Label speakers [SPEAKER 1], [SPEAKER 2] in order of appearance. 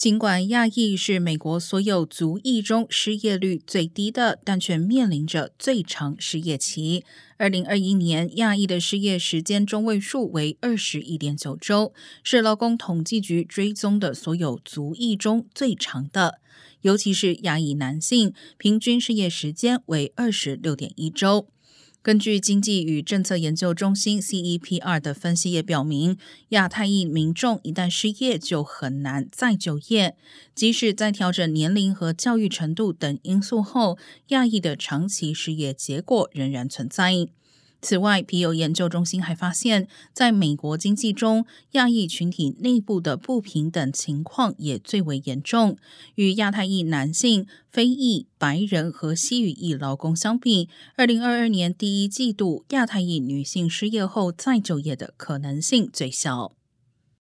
[SPEAKER 1] 尽管亚裔是美国所有族裔中失业率最低的，但却面临着最长失业期。二零二一年，亚裔的失业时间中位数为二十一点九周，是劳工统计局追踪的所有族裔中最长的。尤其是亚裔男性，平均失业时间为二十六点一周。根据经济与政策研究中心 （CEPR） 的分析也表明，亚太裔民众一旦失业就很难再就业，即使在调整年龄和教育程度等因素后，亚裔的长期失业结果仍然存在。此外，皮尤研究中心还发现，在美国经济中，亚裔群体内部的不平等情况也最为严重。与亚太裔男性、非裔、白人和西语裔劳工相比，二零二二年第一季度，亚太裔女性失业后再就业的可能性最小。